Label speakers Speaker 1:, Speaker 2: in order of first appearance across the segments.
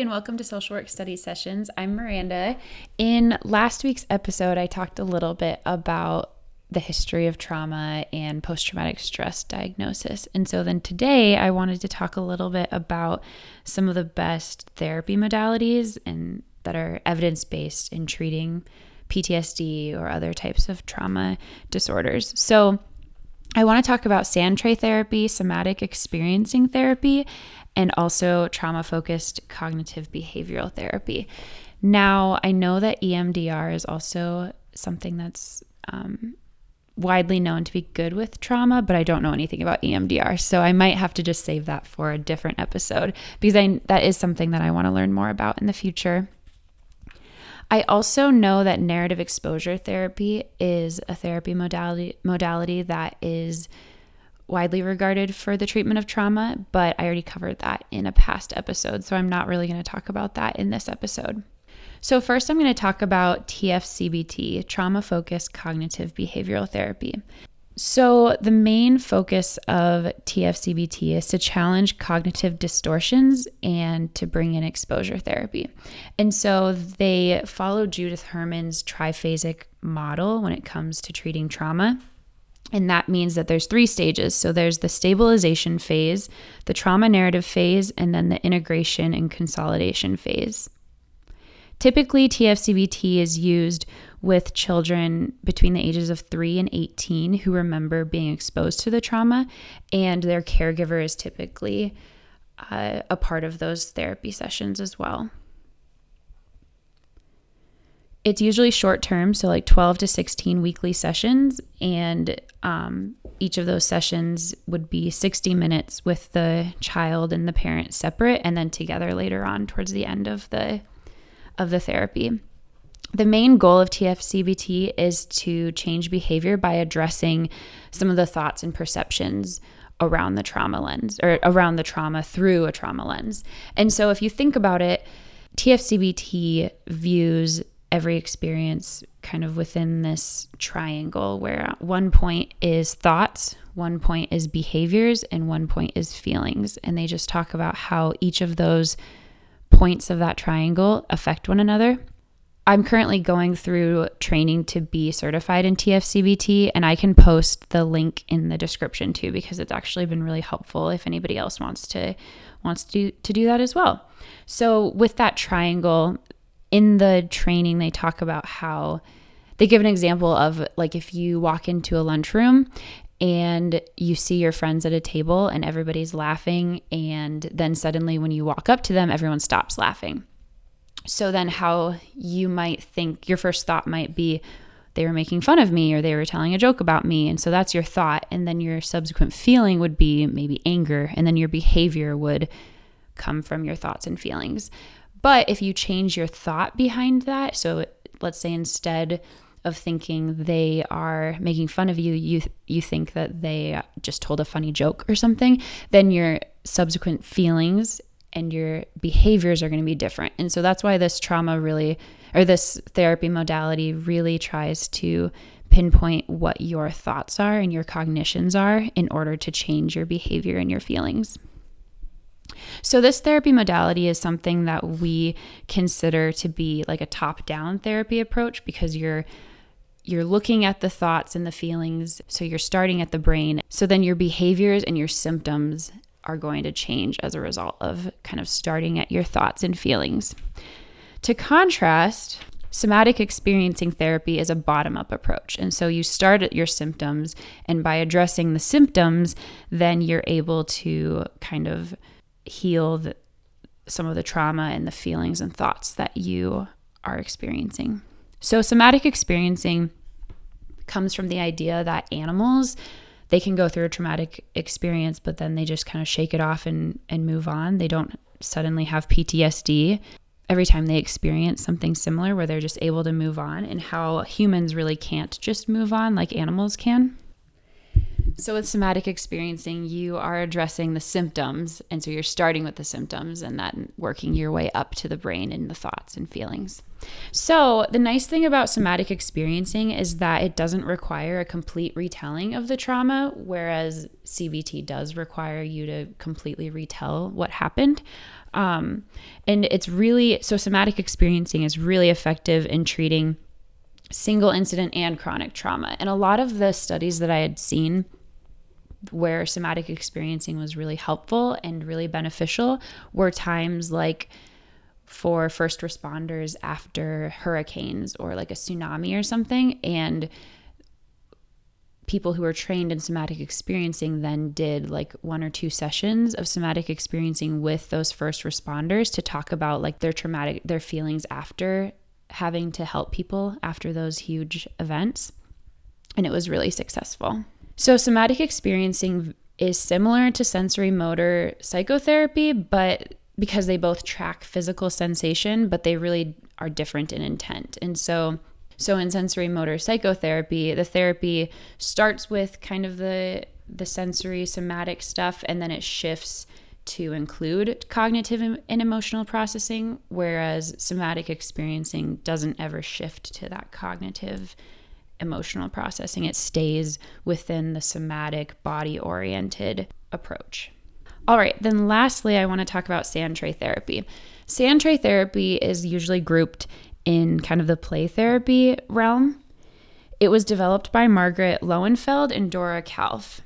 Speaker 1: and welcome to Social Work Study Sessions. I'm Miranda. In last week's episode, I talked a little bit about the history of trauma and post traumatic stress diagnosis. And so then today, I wanted to talk a little bit about some of the best therapy modalities and that are evidence based in treating PTSD or other types of trauma disorders. So, I want to talk about sand tray therapy, somatic experiencing therapy, and also trauma focused cognitive behavioral therapy. Now, I know that EMDR is also something that's um, widely known to be good with trauma, but I don't know anything about EMDR. So I might have to just save that for a different episode because I, that is something that I want to learn more about in the future. I also know that narrative exposure therapy is a therapy modality modality that is widely regarded for the treatment of trauma, but I already covered that in a past episode, so I'm not really going to talk about that in this episode. So, first, I'm going to talk about TFCBT, trauma focused cognitive behavioral therapy. So, the main focus of TFCBT is to challenge cognitive distortions and to bring in exposure therapy. And so, they follow Judith Herman's triphasic model when it comes to treating trauma. And that means that there's three stages. So there's the stabilization phase, the trauma narrative phase, and then the integration and consolidation phase. Typically, TFCBT is used with children between the ages of 3 and 18 who remember being exposed to the trauma, and their caregiver is typically uh, a part of those therapy sessions as well. It's usually short term, so like 12 to 16 weekly sessions, and um, each of those sessions would be 60 minutes with the child and the parent separate, and then together later on towards the end of the of the therapy. The main goal of TFCBT is to change behavior by addressing some of the thoughts and perceptions around the trauma lens or around the trauma through a trauma lens. And so if you think about it, TFCBT views every experience kind of within this triangle where one point is thoughts, one point is behaviors, and one point is feelings. And they just talk about how each of those points of that triangle affect one another. I'm currently going through training to be certified in TFCBT, and I can post the link in the description too because it's actually been really helpful if anybody else wants to wants to to do that as well. So with that triangle, in the training they talk about how they give an example of like if you walk into a lunchroom and you see your friends at a table and everybody's laughing and then suddenly when you walk up to them everyone stops laughing. So then how you might think your first thought might be they were making fun of me or they were telling a joke about me and so that's your thought and then your subsequent feeling would be maybe anger and then your behavior would come from your thoughts and feelings. But if you change your thought behind that, so let's say instead of thinking they are making fun of you, you you think that they just told a funny joke or something, then your subsequent feelings and your behaviors are going to be different. And so that's why this trauma really or this therapy modality really tries to pinpoint what your thoughts are and your cognitions are in order to change your behavior and your feelings. So, this therapy modality is something that we consider to be like a top down therapy approach because you're you're looking at the thoughts and the feelings so you're starting at the brain so then your behaviors and your symptoms are going to change as a result of kind of starting at your thoughts and feelings to contrast somatic experiencing therapy is a bottom up approach and so you start at your symptoms and by addressing the symptoms then you're able to kind of heal the, some of the trauma and the feelings and thoughts that you are experiencing. So, somatic experiencing comes from the idea that animals they can go through a traumatic experience but then they just kind of shake it off and and move on. They don't suddenly have PTSD every time they experience something similar where they're just able to move on and how humans really can't just move on like animals can So, with somatic experiencing, you are addressing the symptoms. And so, you're starting with the symptoms and then working your way up to the brain and the thoughts and feelings. So, the nice thing about somatic experiencing is that it doesn't require a complete retelling of the trauma, whereas CBT does require you to completely retell what happened. Um, and it's really so, somatic experiencing is really effective in treating single incident and chronic trauma. And a lot of the studies that I had seen where somatic experiencing was really helpful and really beneficial were times like for first responders after hurricanes or like a tsunami or something and people who were trained in somatic experiencing then did like one or two sessions of somatic experiencing with those first responders to talk about like their traumatic their feelings after having to help people after those huge events. And it was really successful so, somatic experiencing is similar to sensory motor psychotherapy, but because they both track physical sensation, but they really are different in intent. And so, so in sensory motor psychotherapy, the therapy starts with kind of the the sensory somatic stuff and then it shifts to include cognitive and emotional processing, whereas somatic experiencing doesn't ever shift to that cognitive emotional processing. It stays within the somatic, body oriented approach. All right, then lastly, I want to talk about sand tray therapy. Sand tray therapy is usually grouped in kind of the play therapy realm. It was developed by Margaret Lowenfeld and Dora Kalff.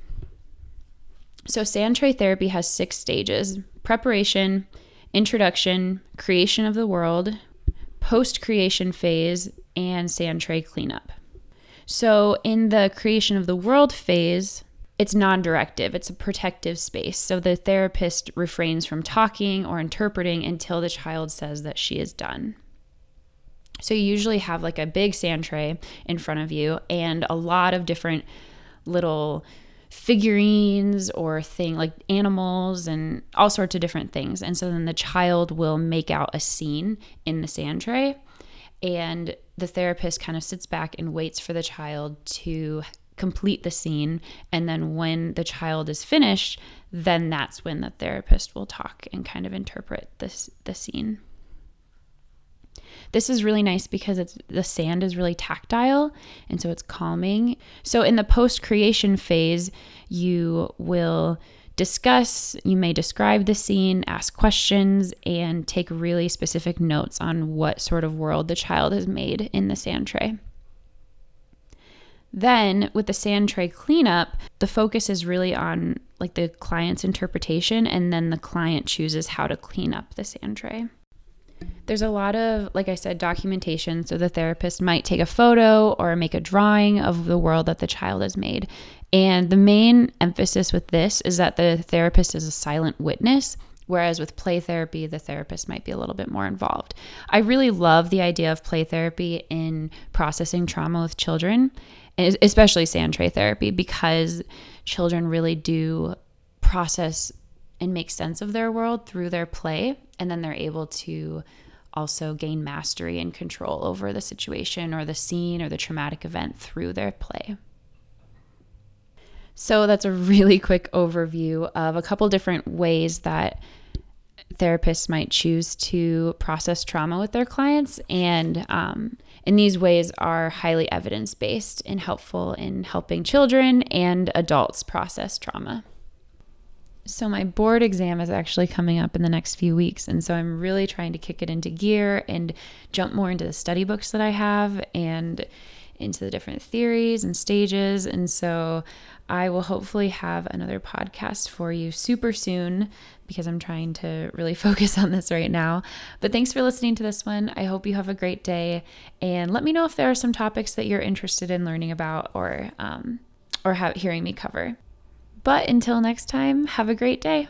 Speaker 1: So, sand tray therapy has six stages preparation, introduction, creation of the world, post creation phase, and sand tray cleanup. So, in the creation of the world phase, it's non directive, it's a protective space. So, the therapist refrains from talking or interpreting until the child says that she is done. So, you usually have like a big sand tray in front of you and a lot of different little figurines or thing like animals and all sorts of different things. And so then the child will make out a scene in the sand tray and the therapist kind of sits back and waits for the child to complete the scene. And then when the child is finished, then that's when the therapist will talk and kind of interpret this the scene. This is really nice because it's the sand is really tactile and so it's calming. So in the post creation phase, you will discuss, you may describe the scene, ask questions, and take really specific notes on what sort of world the child has made in the sand tray. Then, with the sand tray cleanup, the focus is really on like the client's interpretation, and then the client chooses how to clean up the sand tray. There's a lot of, like I said, documentation. So the therapist might take a photo or make a drawing of the world that the child has made and the main emphasis with this is that the therapist is a silent witness, whereas with play therapy, the therapist might be a little bit more involved. I really love the idea of play therapy in processing trauma with children, especially sand tray therapy, because children really do process and make sense of their world through their play, and then they're able to also gain mastery and control over the situation or the scene or the traumatic event through their play. So that's a really quick overview of a couple different ways that therapists might choose to process trauma with their clients. And, um, and these ways are highly evidence based and helpful in helping children and adults process trauma. So, my board exam is actually coming up in the next few weeks. And so, I'm really trying to kick it into gear and jump more into the study books that I have and into the different theories and stages. And so I will hopefully have another podcast for you super soon because I'm trying to really focus on this right now. But thanks for listening to this one. I hope you have a great day. And let me know if there are some topics that you're interested in learning about or, um, or have, hearing me cover. But until next time, have a great day.